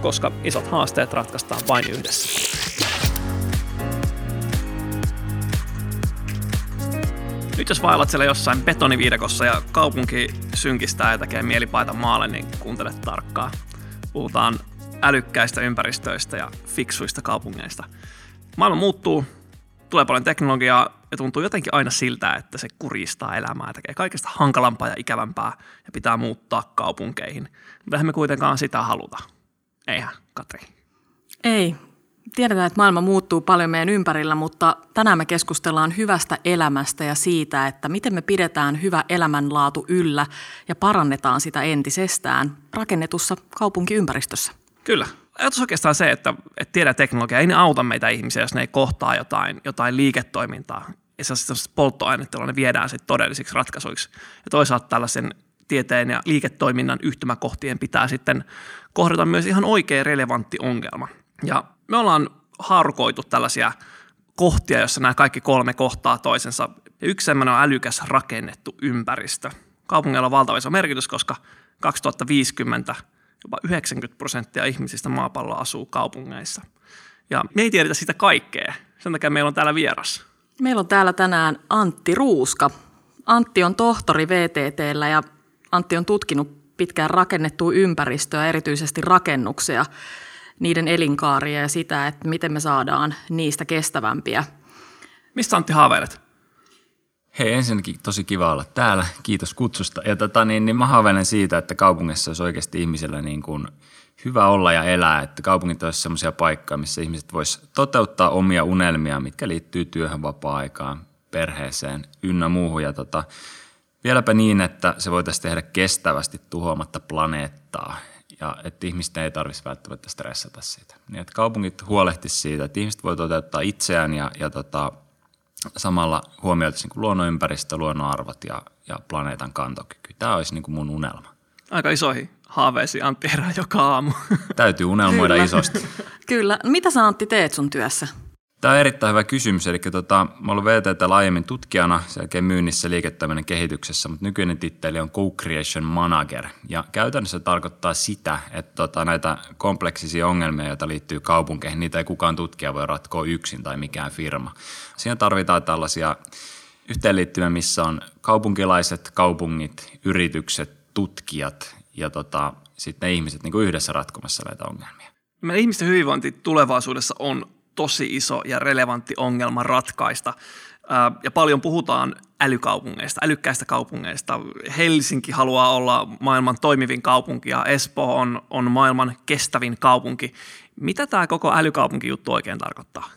koska isot haasteet ratkaistaan vain yhdessä. Nyt jos vaellat siellä jossain betoniviidakossa ja kaupunki synkistää ja tekee mielipaita maalle, niin kuuntele tarkkaan. Puhutaan älykkäistä ympäristöistä ja fiksuista kaupungeista. Maailma muuttuu, tulee paljon teknologiaa ja tuntuu jotenkin aina siltä, että se kuristaa elämää tekee kaikesta hankalampaa ja ikävämpää ja pitää muuttaa kaupunkeihin. Mutta me kuitenkaan sitä haluta. Eihän, Katri? Ei. Tiedetään, että maailma muuttuu paljon meidän ympärillä, mutta tänään me keskustellaan hyvästä elämästä ja siitä, että miten me pidetään hyvä elämänlaatu yllä ja parannetaan sitä entisestään rakennetussa kaupunkiympäristössä. Kyllä. Ajatus oikeastaan se, että, että tiedä teknologia ei ne auta meitä ihmisiä, jos ne ei kohtaa jotain, jotain liiketoimintaa. Ja se polttoainetta, jolla ne viedään sitten todellisiksi ratkaisuiksi. Ja toisaalta tällaisen tieteen ja liiketoiminnan yhtymäkohtien pitää sitten kohdata myös ihan oikea relevantti ongelma. Ja me ollaan haarukoitu tällaisia kohtia, joissa nämä kaikki kolme kohtaa toisensa. Ja yksi sellainen on älykäs rakennettu ympäristö. Kaupungilla on valtava iso merkitys, koska 2050 jopa 90 prosenttia ihmisistä maapalloa asuu kaupungeissa. Ja me ei tiedetä sitä kaikkea. Sen takia meillä on täällä vieras. Meillä on täällä tänään Antti Ruuska. Antti on tohtori VTTllä ja Antti on tutkinut pitkään rakennettua ympäristöä, erityisesti rakennuksia, niiden elinkaaria ja sitä, että miten me saadaan niistä kestävämpiä. Mistä Antti haaveilet? Hei, ensinnäkin tosi kiva olla täällä. Kiitos kutsusta. Ja tota, niin, niin mä haaveilen siitä, että kaupungissa olisi oikeasti ihmisellä niin kuin hyvä olla ja elää. Että kaupungit olisi sellaisia paikkoja, missä ihmiset vois toteuttaa omia unelmia, mitkä liittyy työhön, vapaa-aikaan, perheeseen ynnä muuhun. Ja tota, vieläpä niin, että se voitaisiin tehdä kestävästi tuhoamatta planeettaa ja että ihmisten ei tarvitsisi välttämättä stressata siitä. Niin, että kaupungit huolehtisivat siitä, että ihmiset voi toteuttaa itseään ja, ja tota, samalla huomioitaisiin niin luonnonympäristö, luonnonarvot ja, ja planeetan kantokyky. Tämä olisi niin kuin mun unelma. Aika isoihin haaveisiin Antti herää joka aamu. Täytyy unelmoida Kyllä. isosti. Kyllä. Mitä sä Antti teet sun työssä? Tämä on erittäin hyvä kysymys. Eli tota, mä olen VTT laajemmin tutkijana, sen jälkeen myynnissä liiketoiminnan kehityksessä, mutta nykyinen titteli on Co-Creation Manager. Ja käytännössä se tarkoittaa sitä, että tota, näitä kompleksisia ongelmia, joita liittyy kaupunkeihin, niitä ei kukaan tutkija voi ratkoa yksin tai mikään firma. Siinä tarvitaan tällaisia yhteenliittymiä, missä on kaupunkilaiset, kaupungit, yritykset, tutkijat ja tota, sitten ne ihmiset niin kuin yhdessä ratkomassa näitä ongelmia. Meidän ihmisten hyvinvointi tulevaisuudessa on tosi iso ja relevantti ongelma ratkaista. Ja paljon puhutaan älykaupungeista, älykkäistä kaupungeista. Helsinki haluaa olla maailman toimivin kaupunki ja Espoo on, on maailman kestävin kaupunki. Mitä tämä koko älykaupunkijuttu oikein tarkoittaa?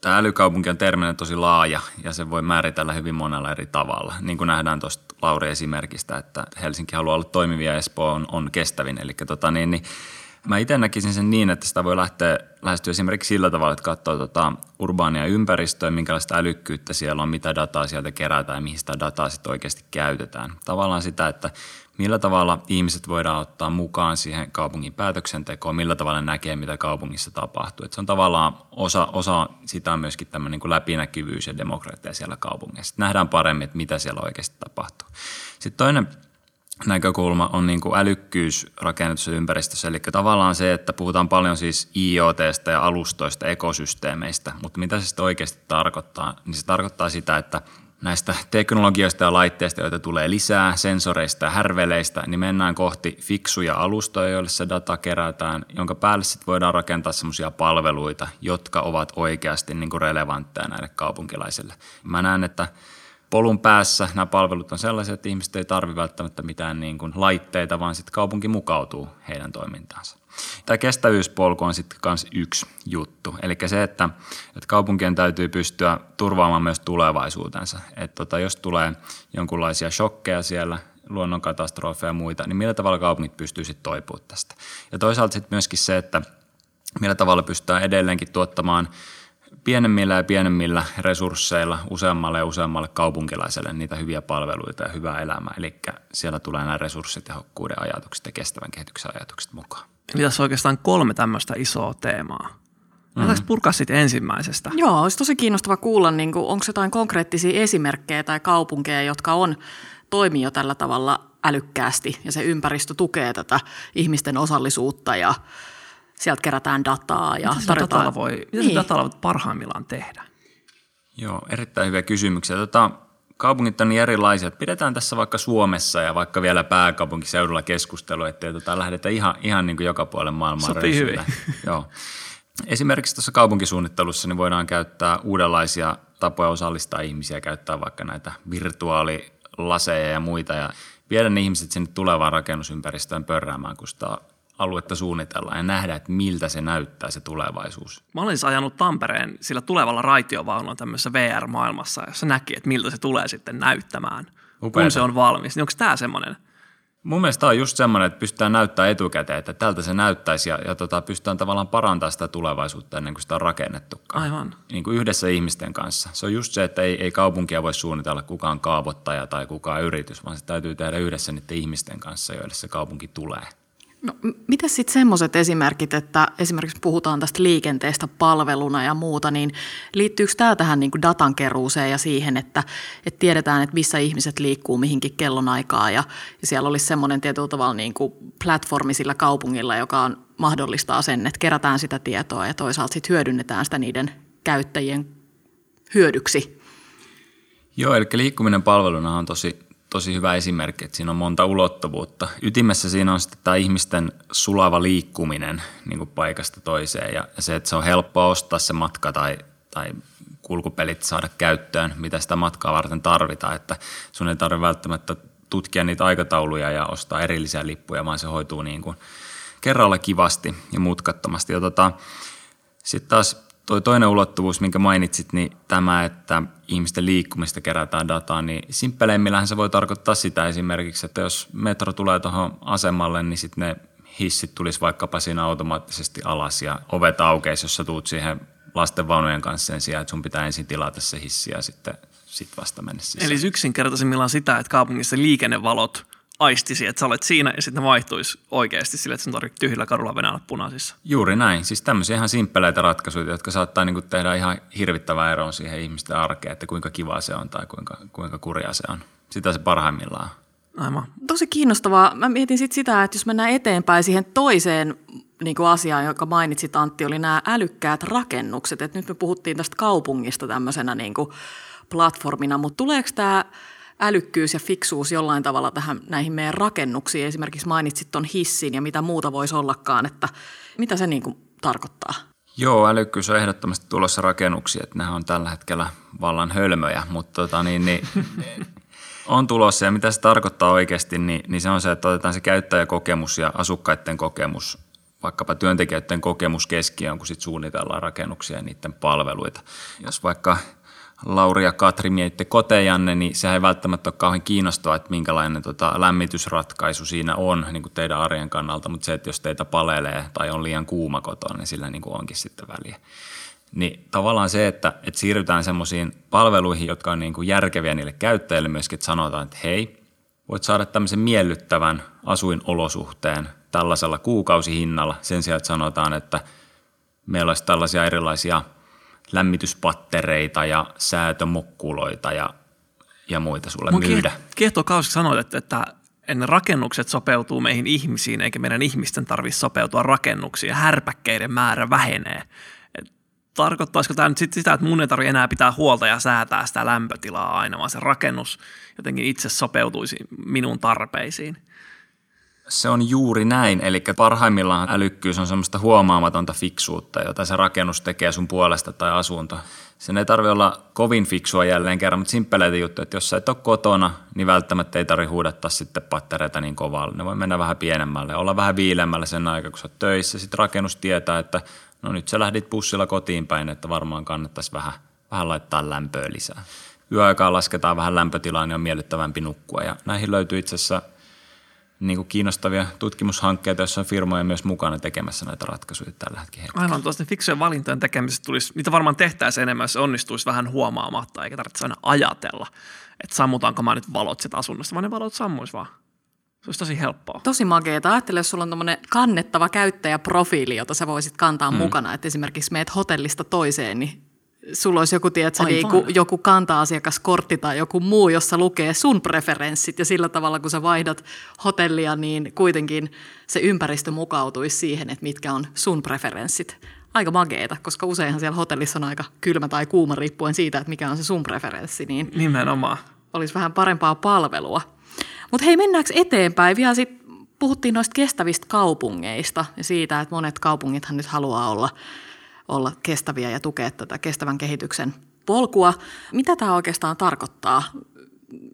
Tämä älykaupunki on terminä tosi laaja ja se voi määritellä hyvin monella eri tavalla. Niin kuin nähdään tuosta Lauri esimerkistä, että Helsinki haluaa olla toimivia ja Espoo on, on kestävin. Eli tota, niin, niin, Mä itse näkisin sen niin, että sitä voi lähteä lähestyä esimerkiksi sillä tavalla, että katsoo tota urbaania ympäristöä, minkälaista älykkyyttä siellä on, mitä dataa sieltä kerätään ja mihin sitä dataa sitten oikeasti käytetään. Tavallaan sitä, että millä tavalla ihmiset voidaan ottaa mukaan siihen kaupungin päätöksentekoon, millä tavalla näkee, mitä kaupungissa tapahtuu. Et se on tavallaan osa, osa sitä myöskin tämmöinen niin läpinäkyvyys ja demokratia siellä kaupungissa. Nähdään paremmin, että mitä siellä oikeasti tapahtuu. Sitten toinen näkökulma on niin kuin älykkyys rakennetussa ympäristössä. Eli tavallaan se, että puhutaan paljon siis IoTsta ja alustoista, ekosysteemeistä, mutta mitä se sitten oikeasti tarkoittaa? Niin se tarkoittaa sitä, että näistä teknologioista ja laitteista, joita tulee lisää, sensoreista ja härveleistä, niin mennään kohti fiksuja alustoja, joille se data kerätään, jonka päälle sitten voidaan rakentaa semmoisia palveluita, jotka ovat oikeasti niin kuin relevantteja näille kaupunkilaisille. Mä näen, että polun päässä nämä palvelut on sellaisia, että ihmiset ei tarvitse välttämättä mitään niin kuin laitteita, vaan sitten kaupunki mukautuu heidän toimintaansa. Tämä kestävyyspolku on sitten myös yksi juttu. Eli se, että, että kaupunkien täytyy pystyä turvaamaan myös tulevaisuutensa. Että tota, jos tulee jonkinlaisia shokkeja siellä, luonnonkatastrofeja ja muita, niin millä tavalla kaupungit pystyy sitten toipumaan tästä. Ja toisaalta sitten myöskin se, että millä tavalla pystytään edelleenkin tuottamaan pienemmillä ja pienemmillä resursseilla useammalle ja useammalle kaupunkilaiselle niitä hyviä palveluita ja hyvää elämää. Eli siellä tulee nämä resurssitehokkuuden ajatukset ja kestävän kehityksen ajatukset mukaan. Eli tässä on oikeastaan kolme tämmöistä isoa teemaa. Lähdetäänkö purkaa sitten ensimmäisestä? Joo, olisi tosi kiinnostava kuulla, niin kuin, onko jotain konkreettisia esimerkkejä tai kaupunkeja, jotka on toimii jo tällä tavalla älykkäästi ja se ympäristö tukee tätä ihmisten osallisuutta ja sieltä kerätään dataa. Ja mitä tarjotaan... datalla voi, mitä niin. datalla voi parhaimmillaan tehdä? Joo, erittäin hyviä kysymyksiä. Tota, kaupungit on niin erilaisia. Pidetään tässä vaikka Suomessa ja vaikka vielä pääkaupunkiseudulla keskustelua, ettei tota lähdetä ihan, ihan niin kuin joka puolen maailmaa. Sopii hyvin. Joo. Esimerkiksi tuossa kaupunkisuunnittelussa niin voidaan käyttää uudenlaisia tapoja osallistaa ihmisiä, käyttää vaikka näitä virtuaalilaseja ja muita ja viedä ne ihmiset sinne tulevaan rakennusympäristöön pörräämään, kun sitä aluetta suunnitellaan ja nähdä, että miltä se näyttää se tulevaisuus. Mä olin siis ajanut Tampereen sillä tulevalla raitiovaunulla tämmöisessä VR-maailmassa, jossa näki, että miltä se tulee sitten näyttämään, Upeata. kun se on valmis. Niin onko tämä semmoinen – Mun mielestä tämä on just semmoinen, että pystytään näyttämään etukäteen, että tältä se näyttäisi ja, ja tota, pystytään tavallaan parantamaan sitä tulevaisuutta ennen kuin sitä on rakennettukaan. Aivan. Niin kuin yhdessä ihmisten kanssa. Se on just se, että ei, ei kaupunkia voi suunnitella kukaan kaavoittaja tai kukaan yritys, vaan se täytyy tehdä yhdessä niiden ihmisten kanssa, joille se kaupunki tulee. No, mitä sitten semmoiset esimerkit, että esimerkiksi puhutaan tästä liikenteestä palveluna ja muuta, niin liittyykö tämä tähän niin datankeruuseen ja siihen, että, että tiedetään, että missä ihmiset liikkuu mihinkin kellonaikaa ja, ja siellä olisi semmoinen tietyllä tavalla niin kuin platformi sillä kaupungilla, joka on, mahdollistaa sen, että kerätään sitä tietoa ja toisaalta sitten hyödynnetään sitä niiden käyttäjien hyödyksi? Joo, eli liikkuminen palveluna on tosi tosi hyvä esimerkki, että siinä on monta ulottuvuutta. Ytimessä siinä on sitten tämä ihmisten sulava liikkuminen niin kuin paikasta toiseen ja se, että se on helppoa ostaa se matka tai, tai kulkupelit saada käyttöön, mitä sitä matkaa varten tarvitaan. Että sun ei tarvitse välttämättä tutkia niitä aikatauluja ja ostaa erillisiä lippuja, vaan se hoituu niin kuin kerralla kivasti ja mutkattomasti. Ja tota, sitten taas Toi toinen ulottuvuus, minkä mainitsit, niin tämä, että ihmisten liikkumista kerätään dataa, niin simppeleimmillähän se voi tarkoittaa sitä esimerkiksi, että jos metro tulee tuohon asemalle, niin sitten ne hissit tulisi vaikkapa siinä automaattisesti alas ja ovet aukeisi, jos sä tuut siihen lastenvaunujen kanssa sen sijaan, että sun pitää ensin tilata se hissi ja sitten sit vasta mennä sisään. Eli yksinkertaisimmillaan sitä, että kaupungissa liikennevalot aistisi, että sä olet siinä ja sitten ne vaihtuisi oikeasti sille, että sun tarvitsee tyhjillä kadulla venällä punaisissa. Juuri näin. Siis tämmöisiä ihan simppeleitä ratkaisuja, jotka saattaa niin tehdä ihan hirvittävää eroa siihen ihmisten arkeen, että kuinka kiva se on tai kuinka, kuinka kurja se on. Sitä se parhaimmillaan Aivan. Tosi kiinnostavaa. Mä mietin sit sitä, että jos mennään eteenpäin siihen toiseen niin kuin asiaan, joka mainitsit Antti, oli nämä älykkäät rakennukset. Et nyt me puhuttiin tästä kaupungista tämmöisenä niin kuin platformina, mutta tuleeko tämä älykkyys ja fiksuus jollain tavalla tähän näihin meidän rakennuksiin. Esimerkiksi mainitsit tuon hissin ja mitä muuta voisi ollakaan, että mitä se niin kuin tarkoittaa? Joo, älykkyys on ehdottomasti tulossa rakennuksiin, että nämä on tällä hetkellä vallan hölmöjä, mutta tota, niin, niin, on tulossa ja mitä se tarkoittaa oikeasti, niin, niin se on se, että otetaan se käyttäjäkokemus ja asukkaiden kokemus, vaikkapa työntekijöiden kokemus keskiöön, kun sit suunnitellaan rakennuksia ja niiden palveluita. Jos vaikka Lauri ja Katri mietitte kotejanne, niin sehän ei välttämättä ole kauhean kiinnostavaa, että minkälainen tota, lämmitysratkaisu siinä on niin kuin teidän arjen kannalta, mutta se, että jos teitä palelee tai on liian kuuma kotona, niin sillä niin kuin onkin sitten väliä. Niin tavallaan se, että, että siirrytään semmoisiin palveluihin, jotka on niin kuin järkeviä niille käyttäjille myöskin, että sanotaan, että hei, voit saada tämmöisen miellyttävän asuinolosuhteen tällaisella kuukausihinnalla sen sijaan, että sanotaan, että meillä olisi tällaisia erilaisia – lämmityspattereita ja säätömukkuloita ja, ja muita sulle Mun myydä. Kiehtoo kausi sanoit, että, että ne rakennukset sopeutuu meihin ihmisiin, eikä meidän ihmisten tarvitse sopeutua rakennuksiin ja härpäkkeiden määrä vähenee. Et tarkoittaisiko tämä nyt sit sitä, että mun ei tarvitse enää pitää huolta ja säätää sitä lämpötilaa aina, vaan se rakennus jotenkin itse sopeutuisi minun tarpeisiin? Se on juuri näin, eli parhaimmillaan älykkyys on semmoista huomaamatonta fiksuutta, jota se rakennus tekee sun puolesta tai asunto. Sen ei tarvitse olla kovin fiksua jälleen kerran, mutta simppeleitä juttuja, että jos sä et ole kotona, niin välttämättä ei tarvitse huudattaa sitten pattereita niin kovaa. Ne voi mennä vähän pienemmälle, olla vähän viilemmällä sen aikaa, kun sä oot töissä. Sitten rakennus tietää, että no nyt sä lähdit bussilla kotiin päin, että varmaan kannattaisi vähän, vähän laittaa lämpöä lisää. Yöaikaan lasketaan vähän lämpötilaa, niin on miellyttävämpi nukkua. Ja näihin löytyy itse asiassa – niin kuin kiinnostavia tutkimushankkeita, joissa on firmoja myös mukana tekemässä näitä ratkaisuja tällä hetkellä. Aivan, tuosta fiksujen valintojen tekemisestä tulisi, niitä varmaan tehtäisiin enemmän, jos se onnistuisi vähän huomaamatta, eikä tarvitse aina ajatella, että sammutaanko mä nyt valot sieltä asunnosta, vaan ne valot sammuisi vaan. Se olisi tosi helppoa. Tosi makeeta. Ajattele, jos sulla on tämmöinen kannettava käyttäjäprofiili, jota sä voisit kantaa mm. mukana. Että esimerkiksi meet hotellista toiseen, niin sulla olisi joku, tiedätkö, niin kuin, joku kanta-asiakaskortti tai joku muu, jossa lukee sun preferenssit ja sillä tavalla, kun sä vaihdat hotellia, niin kuitenkin se ympäristö mukautuisi siihen, että mitkä on sun preferenssit. Aika mageeta, koska useinhan siellä hotellissa on aika kylmä tai kuuma riippuen siitä, että mikä on se sun preferenssi. Niin Nimenomaan. Olisi vähän parempaa palvelua. Mutta hei, mennäänkö eteenpäin? Vielä sit puhuttiin noista kestävistä kaupungeista ja siitä, että monet kaupungithan nyt haluaa olla – olla kestäviä ja tukea tätä kestävän kehityksen polkua. Mitä tämä oikeastaan tarkoittaa?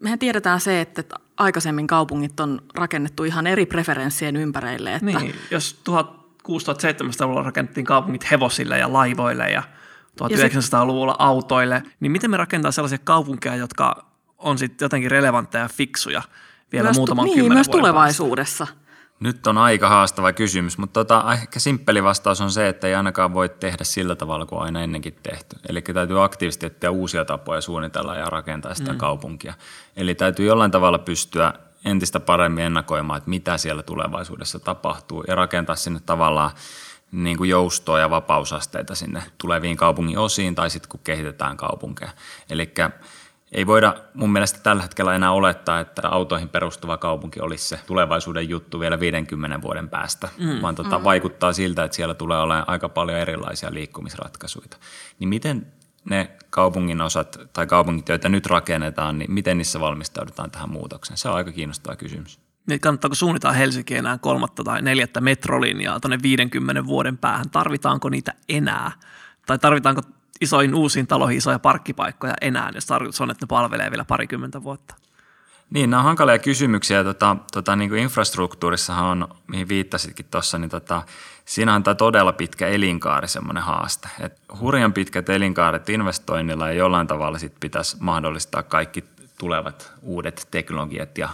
Mehän tiedetään se, että aikaisemmin kaupungit on rakennettu ihan eri preferenssien ympäreille. Että niin, jos 1600-1700-luvulla rakennettiin kaupungit hevosille ja laivoille ja 1900-luvulla autoille, niin miten me rakentaa sellaisia kaupunkeja, jotka on sitten jotenkin relevantteja ja fiksuja vielä myös, muutaman niin, kymmenen myös vuoden tulevaisuudessa. Päästä. Nyt on aika haastava kysymys, mutta tota, ehkä simppeli vastaus on se, että ei ainakaan voi tehdä sillä tavalla kuin aina ennenkin tehty. Eli täytyy aktiivisesti etsiä uusia tapoja suunnitella ja rakentaa sitä mm. kaupunkia. Eli täytyy jollain tavalla pystyä entistä paremmin ennakoimaan, että mitä siellä tulevaisuudessa tapahtuu ja rakentaa sinne tavallaan niin kuin joustoa ja vapausasteita sinne tuleviin kaupungin osiin tai sitten kun kehitetään kaupunkeja. Eli ei voida mun mielestä tällä hetkellä enää olettaa, että autoihin perustuva kaupunki olisi se tulevaisuuden juttu vielä 50 vuoden päästä, mm. vaan tota, mm. vaikuttaa siltä, että siellä tulee olemaan aika paljon erilaisia liikkumisratkaisuja. Niin miten ne kaupungin osat tai kaupungit, joita nyt rakennetaan, niin miten niissä valmistaudutaan tähän muutokseen? Se on aika kiinnostava kysymys. Niin kannattaako suunnitella Helsinki enää kolmatta tai neljättä metrolinjaa tuonne 50 vuoden päähän? Tarvitaanko niitä enää? Tai tarvitaanko isoihin uusiin taloihin isoja parkkipaikkoja enää, jos tarkoitus on, että ne palvelee vielä parikymmentä vuotta? Niin, nämä on hankalia kysymyksiä. Tota, tota, niin kuin infrastruktuurissahan on, mihin viittasitkin tuossa, niin tota, siinä on tämä todella pitkä elinkaari semmoinen haaste. Et hurjan pitkät elinkaaret investoinnilla ja jollain tavalla sit pitäisi mahdollistaa kaikki tulevat uudet teknologiat ja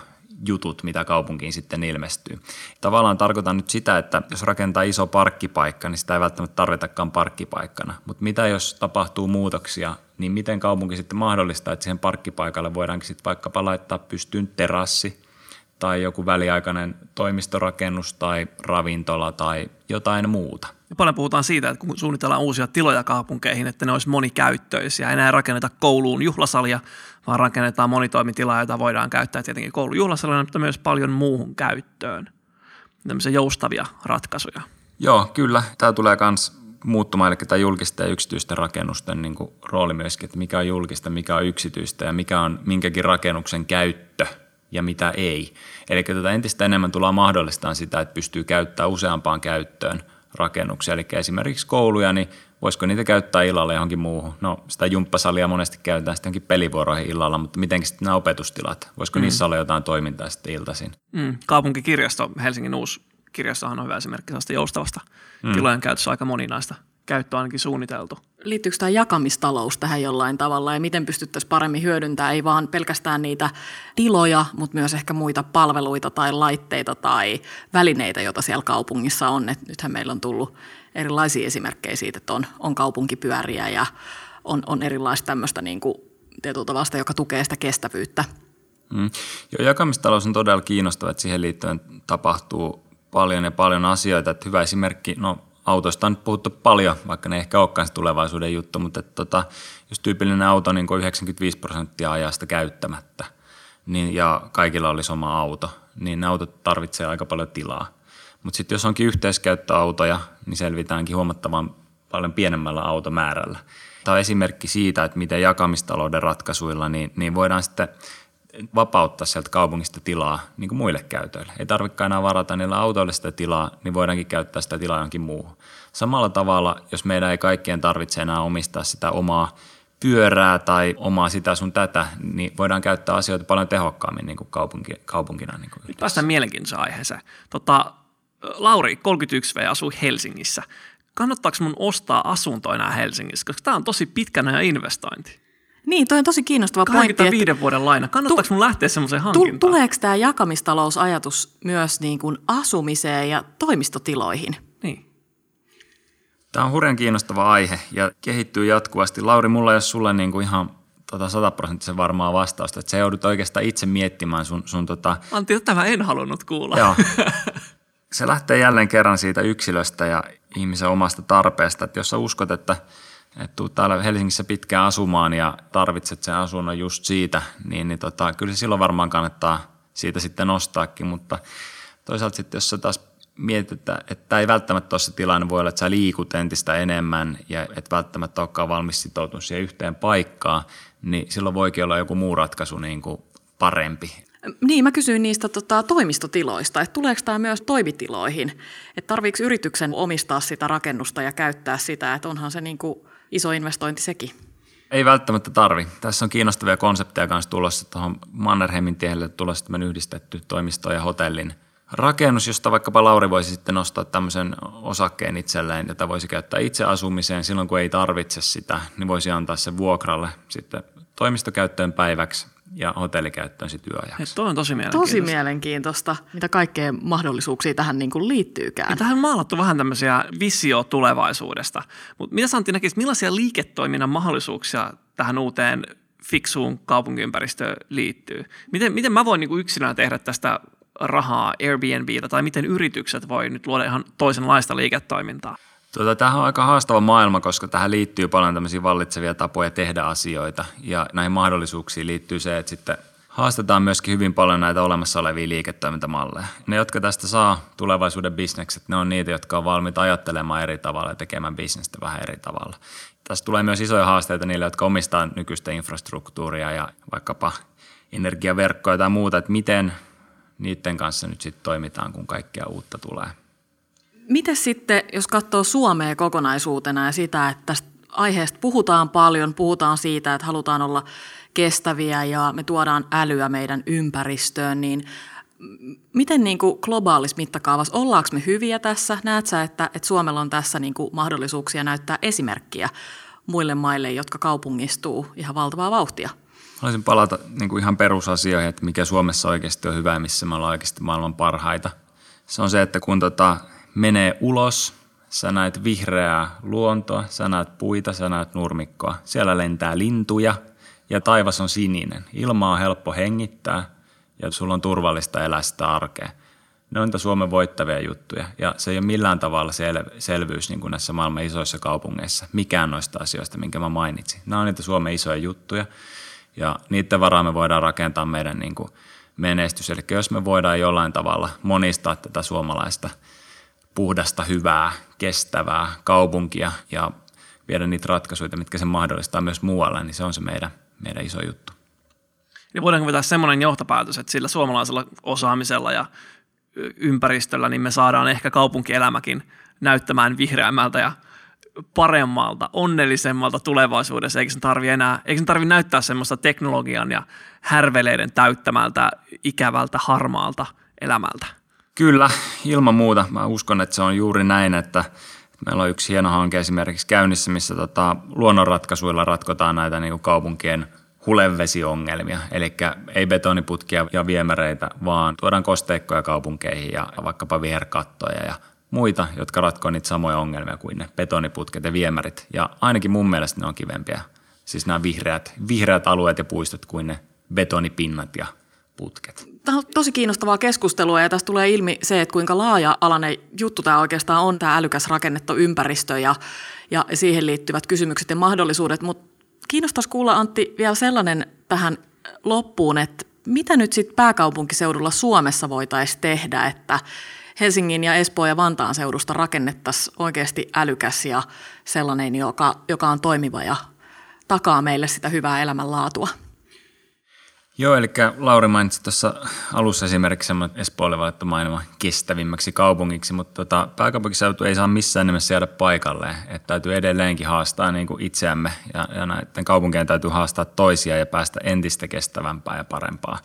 jutut, mitä kaupunkiin sitten ilmestyy. Tavallaan tarkoitan nyt sitä, että jos rakentaa iso parkkipaikka, niin sitä ei välttämättä tarvitakaan parkkipaikkana. Mutta mitä jos tapahtuu muutoksia, niin miten kaupunki sitten mahdollistaa, että siihen parkkipaikalle voidaankin sitten vaikkapa laittaa pystyyn terassi tai joku väliaikainen toimistorakennus tai ravintola tai jotain muuta – ja paljon puhutaan siitä, että kun suunnitellaan uusia tiloja kaupunkeihin, että ne olisi monikäyttöisiä. Enää rakenneta kouluun juhlasalia, vaan rakennetaan monitoimitilaa, jota voidaan käyttää tietenkin koulun juhlasalina, mutta myös paljon muuhun käyttöön. Tämmöisiä joustavia ratkaisuja. Joo, kyllä. Tämä tulee myös muuttumaan, eli tämä julkisten ja yksityisten rakennusten niin kuin rooli myöskin, että mikä on julkista, mikä on yksityistä ja mikä on minkäkin rakennuksen käyttö ja mitä ei. Eli tätä entistä enemmän tullaan mahdollistamaan sitä, että pystyy käyttämään useampaan käyttöön – rakennuksia, eli esimerkiksi kouluja, niin voisiko niitä käyttää illalla johonkin muuhun? No sitä jumppasalia monesti käytetään sitten johonkin pelivuoroihin illalla, mutta miten sitten nämä opetustilat? Voisiko mm. niissä olla jotain toimintaa sitten iltaisin? Mm. Kaupunkikirjasto, Helsingin uusi kirjastohan on hyvä esimerkki sellaista joustavasta mm. tilojen käytössä aika moninaista käyttö ainakin suunniteltu. Liittyykö tämä jakamistalous tähän jollain tavalla ja miten pystyttäisiin paremmin hyödyntämään ei vaan pelkästään niitä tiloja, mutta myös ehkä muita palveluita tai laitteita tai välineitä, joita siellä kaupungissa on. Et nythän meillä on tullut erilaisia esimerkkejä siitä, että on, on kaupunkipyöriä ja on, on erilaista tämmöistä niin kuin tietyllä joka tukee sitä kestävyyttä. Mm. Joo, jakamistalous on todella kiinnostava, että siihen liittyen tapahtuu paljon ja paljon asioita. Että hyvä esimerkki, no autoista on nyt puhuttu paljon, vaikka ne ehkä olekaan se tulevaisuuden juttu, mutta että tota, jos tyypillinen auto niin 95 prosenttia ajasta käyttämättä niin, ja kaikilla olisi oma auto, niin ne autot tarvitsee aika paljon tilaa. Mutta sitten jos onkin yhteiskäyttöautoja, niin selvitäänkin huomattavan paljon pienemmällä automäärällä. Tämä on esimerkki siitä, että miten jakamistalouden ratkaisuilla niin, niin voidaan sitten vapauttaa sieltä kaupungista tilaa niin kuin muille käytöille. Ei tarvitsekaan enää varata niillä autoille sitä tilaa, niin voidaankin käyttää sitä tilaa johonkin muuhun. Samalla tavalla, jos meidän ei kaikkien tarvitse enää omistaa sitä omaa pyörää tai omaa sitä sun tätä, niin voidaan käyttää asioita paljon tehokkaammin niin kuin kaupunki, kaupunkina. Niin kuin Nyt päästään mielenkiintoiseen aiheeseen. Tota, Lauri, 31V, asuu Helsingissä. Kannattaako mun ostaa asunto enää Helsingissä? Koska tämä on tosi pitkänä investointi. Niin, toi on tosi kiinnostava pointti. 25 vuoden laina. Kannattaako mun lähteä semmoiseen hankintaan? Tuleeko tämä jakamistalousajatus myös niin kuin asumiseen ja toimistotiloihin? Niin. Tämä on hurjan kiinnostava aihe ja kehittyy jatkuvasti. Lauri, mulla ei ole sulle niin kuin ihan tota sataprosenttisen varmaa vastausta, että sä joudut oikeastaan itse miettimään sun, sun tota... Antti, tämä en halunnut kuulla. Joo. Se lähtee jälleen kerran siitä yksilöstä ja ihmisen omasta tarpeesta, että jos sä uskot, että, että tuut täällä Helsingissä pitkään asumaan ja tarvitset sen asunnon just siitä, niin, niin tota, kyllä se silloin varmaan kannattaa siitä sitten nostaakin, mutta toisaalta sitten jos sä taas mietit, että, että ei välttämättä ole se tilanne, voi olla, että sä liikut entistä enemmän ja et välttämättä olekaan valmis sitoutunut siihen yhteen paikkaan, niin silloin voikin olla joku muu ratkaisu niin kuin parempi. Niin, mä kysyin niistä tota, toimistotiloista, että tuleeko tämä myös toimitiloihin, että tarviiko yrityksen omistaa sitä rakennusta ja käyttää sitä, että onhan se niin kuin iso investointi sekin. Ei välttämättä tarvi. Tässä on kiinnostavia konsepteja kanssa tulossa tuohon Mannerheimin tielle tulossa tämän yhdistetty toimisto ja hotellin rakennus, josta vaikkapa Lauri voisi sitten nostaa tämmöisen osakkeen itselleen, jota voisi käyttää itse asumiseen silloin, kun ei tarvitse sitä, niin voisi antaa sen vuokralle sitten toimistokäyttöön päiväksi ja hotellikäyttöön sitten yöajaksi. Tuo on tosi mielenkiintoista. Tosi mielenkiintoista, mitä kaikkea mahdollisuuksia tähän niin kuin liittyykään. Ja tähän on maalattu vähän tämmöisiä visio tulevaisuudesta. Mutta mitä Santti näkisi, millaisia liiketoiminnan mahdollisuuksia tähän uuteen fiksuun kaupunkiympäristöön liittyy? Miten, miten mä voin niin kuin yksilönä tehdä tästä rahaa Airbnbtä tai miten yritykset voi nyt luoda ihan toisenlaista liiketoimintaa? Tuota, tämähän on aika haastava maailma, koska tähän liittyy paljon tämmöisiä vallitsevia tapoja tehdä asioita ja näihin mahdollisuuksiin liittyy se, että sitten haastetaan myöskin hyvin paljon näitä olemassa olevia liiketoimintamalleja. Ne, jotka tästä saa tulevaisuuden bisnekset, ne on niitä, jotka on valmiita ajattelemaan eri tavalla ja tekemään bisnestä vähän eri tavalla. Tässä tulee myös isoja haasteita niille, jotka omistaa nykyistä infrastruktuuria ja vaikkapa energiaverkkoja tai muuta, että miten niiden kanssa nyt sitten toimitaan, kun kaikkea uutta tulee. Miten sitten, jos katsoo Suomea kokonaisuutena ja sitä, että tästä aiheesta puhutaan paljon, puhutaan siitä, että halutaan olla kestäviä ja me tuodaan älyä meidän ympäristöön, niin miten niin kuin globaalissa mittakaavassa, ollaanko me hyviä tässä? Näet sä, että, että Suomella on tässä niin kuin mahdollisuuksia näyttää esimerkkiä muille maille, jotka kaupungistuu ihan valtavaa vauhtia? Haluaisin palata niin kuin ihan perusasioihin, että mikä Suomessa oikeasti on hyvä missä me ollaan oikeasti maailman parhaita. Se on se, että kun tota menee ulos, sä näet vihreää luontoa, sä näet puita, sä näet nurmikkoa. Siellä lentää lintuja ja taivas on sininen. Ilma on helppo hengittää ja sulla on turvallista elää sitä arkea. Ne on niitä Suomen voittavia juttuja ja se ei ole millään tavalla sel- selvyys niin kuin näissä maailman isoissa kaupungeissa. Mikään noista asioista, minkä mä mainitsin. Nämä on niitä Suomen isoja juttuja ja niiden varaan me voidaan rakentaa meidän niin kuin menestys. Eli jos me voidaan jollain tavalla monistaa tätä suomalaista puhdasta, hyvää, kestävää kaupunkia ja viedä niitä ratkaisuja, mitkä se mahdollistaa myös muualle, niin se on se meidän, meidän iso juttu. Niin voidaanko vetää semmoinen johtopäätös, että sillä suomalaisella osaamisella ja ympäristöllä niin me saadaan ehkä kaupunkielämäkin näyttämään vihreämmältä ja paremmalta, onnellisemmalta tulevaisuudessa, eikä sen tarvi enää, eikä sen tarvi näyttää semmoista teknologian ja härveleiden täyttämältä, ikävältä, harmaalta elämältä. Kyllä, ilman muuta. Mä uskon, että se on juuri näin, että meillä on yksi hieno hanke esimerkiksi käynnissä, missä tota, luonnonratkaisuilla ratkotaan näitä niin kuin kaupunkien hulevesiongelmia. Eli ei betoniputkia ja viemäreitä, vaan tuodaan kosteikkoja kaupunkeihin ja vaikkapa viherkattoja ja muita, jotka ratkoo niitä samoja ongelmia kuin ne betoniputket ja viemärit. Ja ainakin mun mielestä ne on kivempiä, siis nämä vihreät, vihreät alueet ja puistot kuin ne betonipinnat ja putket. Tämä on tosi kiinnostavaa keskustelua ja tästä tulee ilmi se, että kuinka laaja-alainen juttu tämä oikeastaan on, tämä älykäs rakennettu ympäristö ja, ja siihen liittyvät kysymykset ja mahdollisuudet. Mutta kiinnostaisi kuulla Antti vielä sellainen tähän loppuun, että mitä nyt sitten pääkaupunkiseudulla Suomessa voitaisiin tehdä, että Helsingin ja Espoon ja Vantaan seudusta rakennettaisiin oikeasti älykäs ja sellainen, joka, joka on toimiva ja takaa meille sitä hyvää elämänlaatua. Joo, eli Lauri mainitsi tuossa alussa esimerkiksi semmoinen Espoolle valittu maailman kestävimmäksi kaupungiksi, mutta tota, pääkaupunkiseutu ei saa missään nimessä jäädä paikalle. Että täytyy edelleenkin haastaa niin kuin itseämme ja, ja näiden kaupunkien täytyy haastaa toisia ja päästä entistä kestävämpää ja parempaa.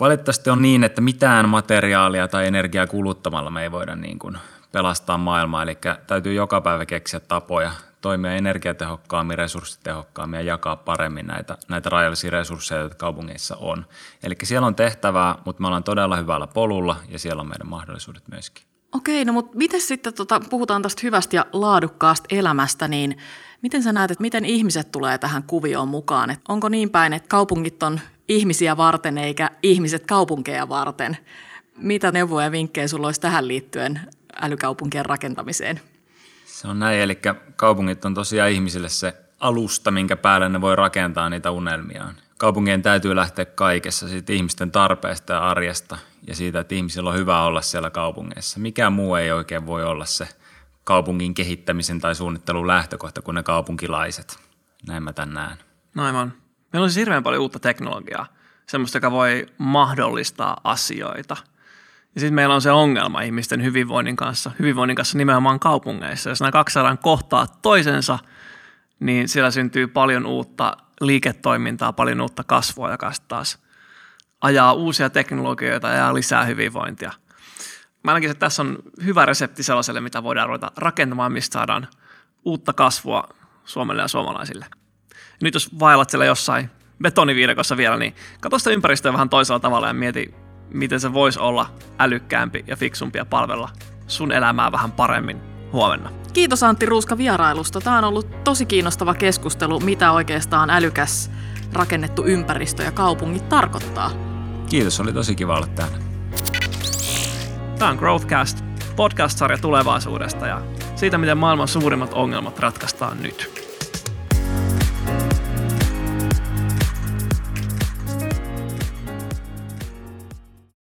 Valitettavasti on niin, että mitään materiaalia tai energiaa kuluttamalla me ei voida niin kuin pelastaa maailmaa. Eli täytyy joka päivä keksiä tapoja toimia energiatehokkaammin, resurssitehokkaammin ja jakaa paremmin näitä, näitä rajallisia resursseja, joita kaupungeissa on. Eli siellä on tehtävää, mutta me ollaan todella hyvällä polulla ja siellä on meidän mahdollisuudet myöskin. Okei, no mutta miten sitten, tota, puhutaan tästä hyvästä ja laadukkaasta elämästä, niin miten sä näet, että miten ihmiset tulee tähän kuvioon mukaan? Et onko niin päin, että kaupungit on ihmisiä varten eikä ihmiset kaupunkeja varten? Mitä neuvoja ja vinkkejä sulla olisi tähän liittyen älykaupunkien rakentamiseen? Se on näin, eli kaupungit on tosiaan ihmisille se alusta, minkä päälle ne voi rakentaa niitä unelmiaan. Kaupungien täytyy lähteä kaikessa siitä ihmisten tarpeesta ja arjesta ja siitä, että ihmisillä on hyvä olla siellä kaupungeissa. Mikään muu ei oikein voi olla se kaupungin kehittämisen tai suunnittelun lähtökohta kuin ne kaupunkilaiset. Näin mä tämän näen. No aivan. Meillä on siis hirveän paljon uutta teknologiaa, semmoista, joka voi mahdollistaa asioita – ja sitten meillä on se ongelma ihmisten hyvinvoinnin kanssa, hyvinvoinnin kanssa nimenomaan kaupungeissa. Jos nämä kaksi saadaan kohtaa toisensa, niin siellä syntyy paljon uutta liiketoimintaa, paljon uutta kasvua, joka taas ajaa uusia teknologioita ja lisää hyvinvointia. Mä ainakin, että tässä on hyvä resepti sellaiselle, mitä voidaan ruveta rakentamaan, mistä saadaan uutta kasvua Suomelle ja suomalaisille. Ja nyt jos vaellat siellä jossain betoniviidakossa vielä, niin katso sitä ympäristöä vähän toisella tavalla ja mieti, miten se voisi olla älykkäämpi ja fiksumpi ja palvella sun elämää vähän paremmin huomenna. Kiitos Antti Ruuska vierailusta. Tämä on ollut tosi kiinnostava keskustelu, mitä oikeastaan älykäs rakennettu ympäristö ja kaupungit tarkoittaa. Kiitos, oli tosi kiva olla täällä. Tämä on Growthcast, podcast-sarja tulevaisuudesta ja siitä, miten maailman suurimmat ongelmat ratkaistaan nyt.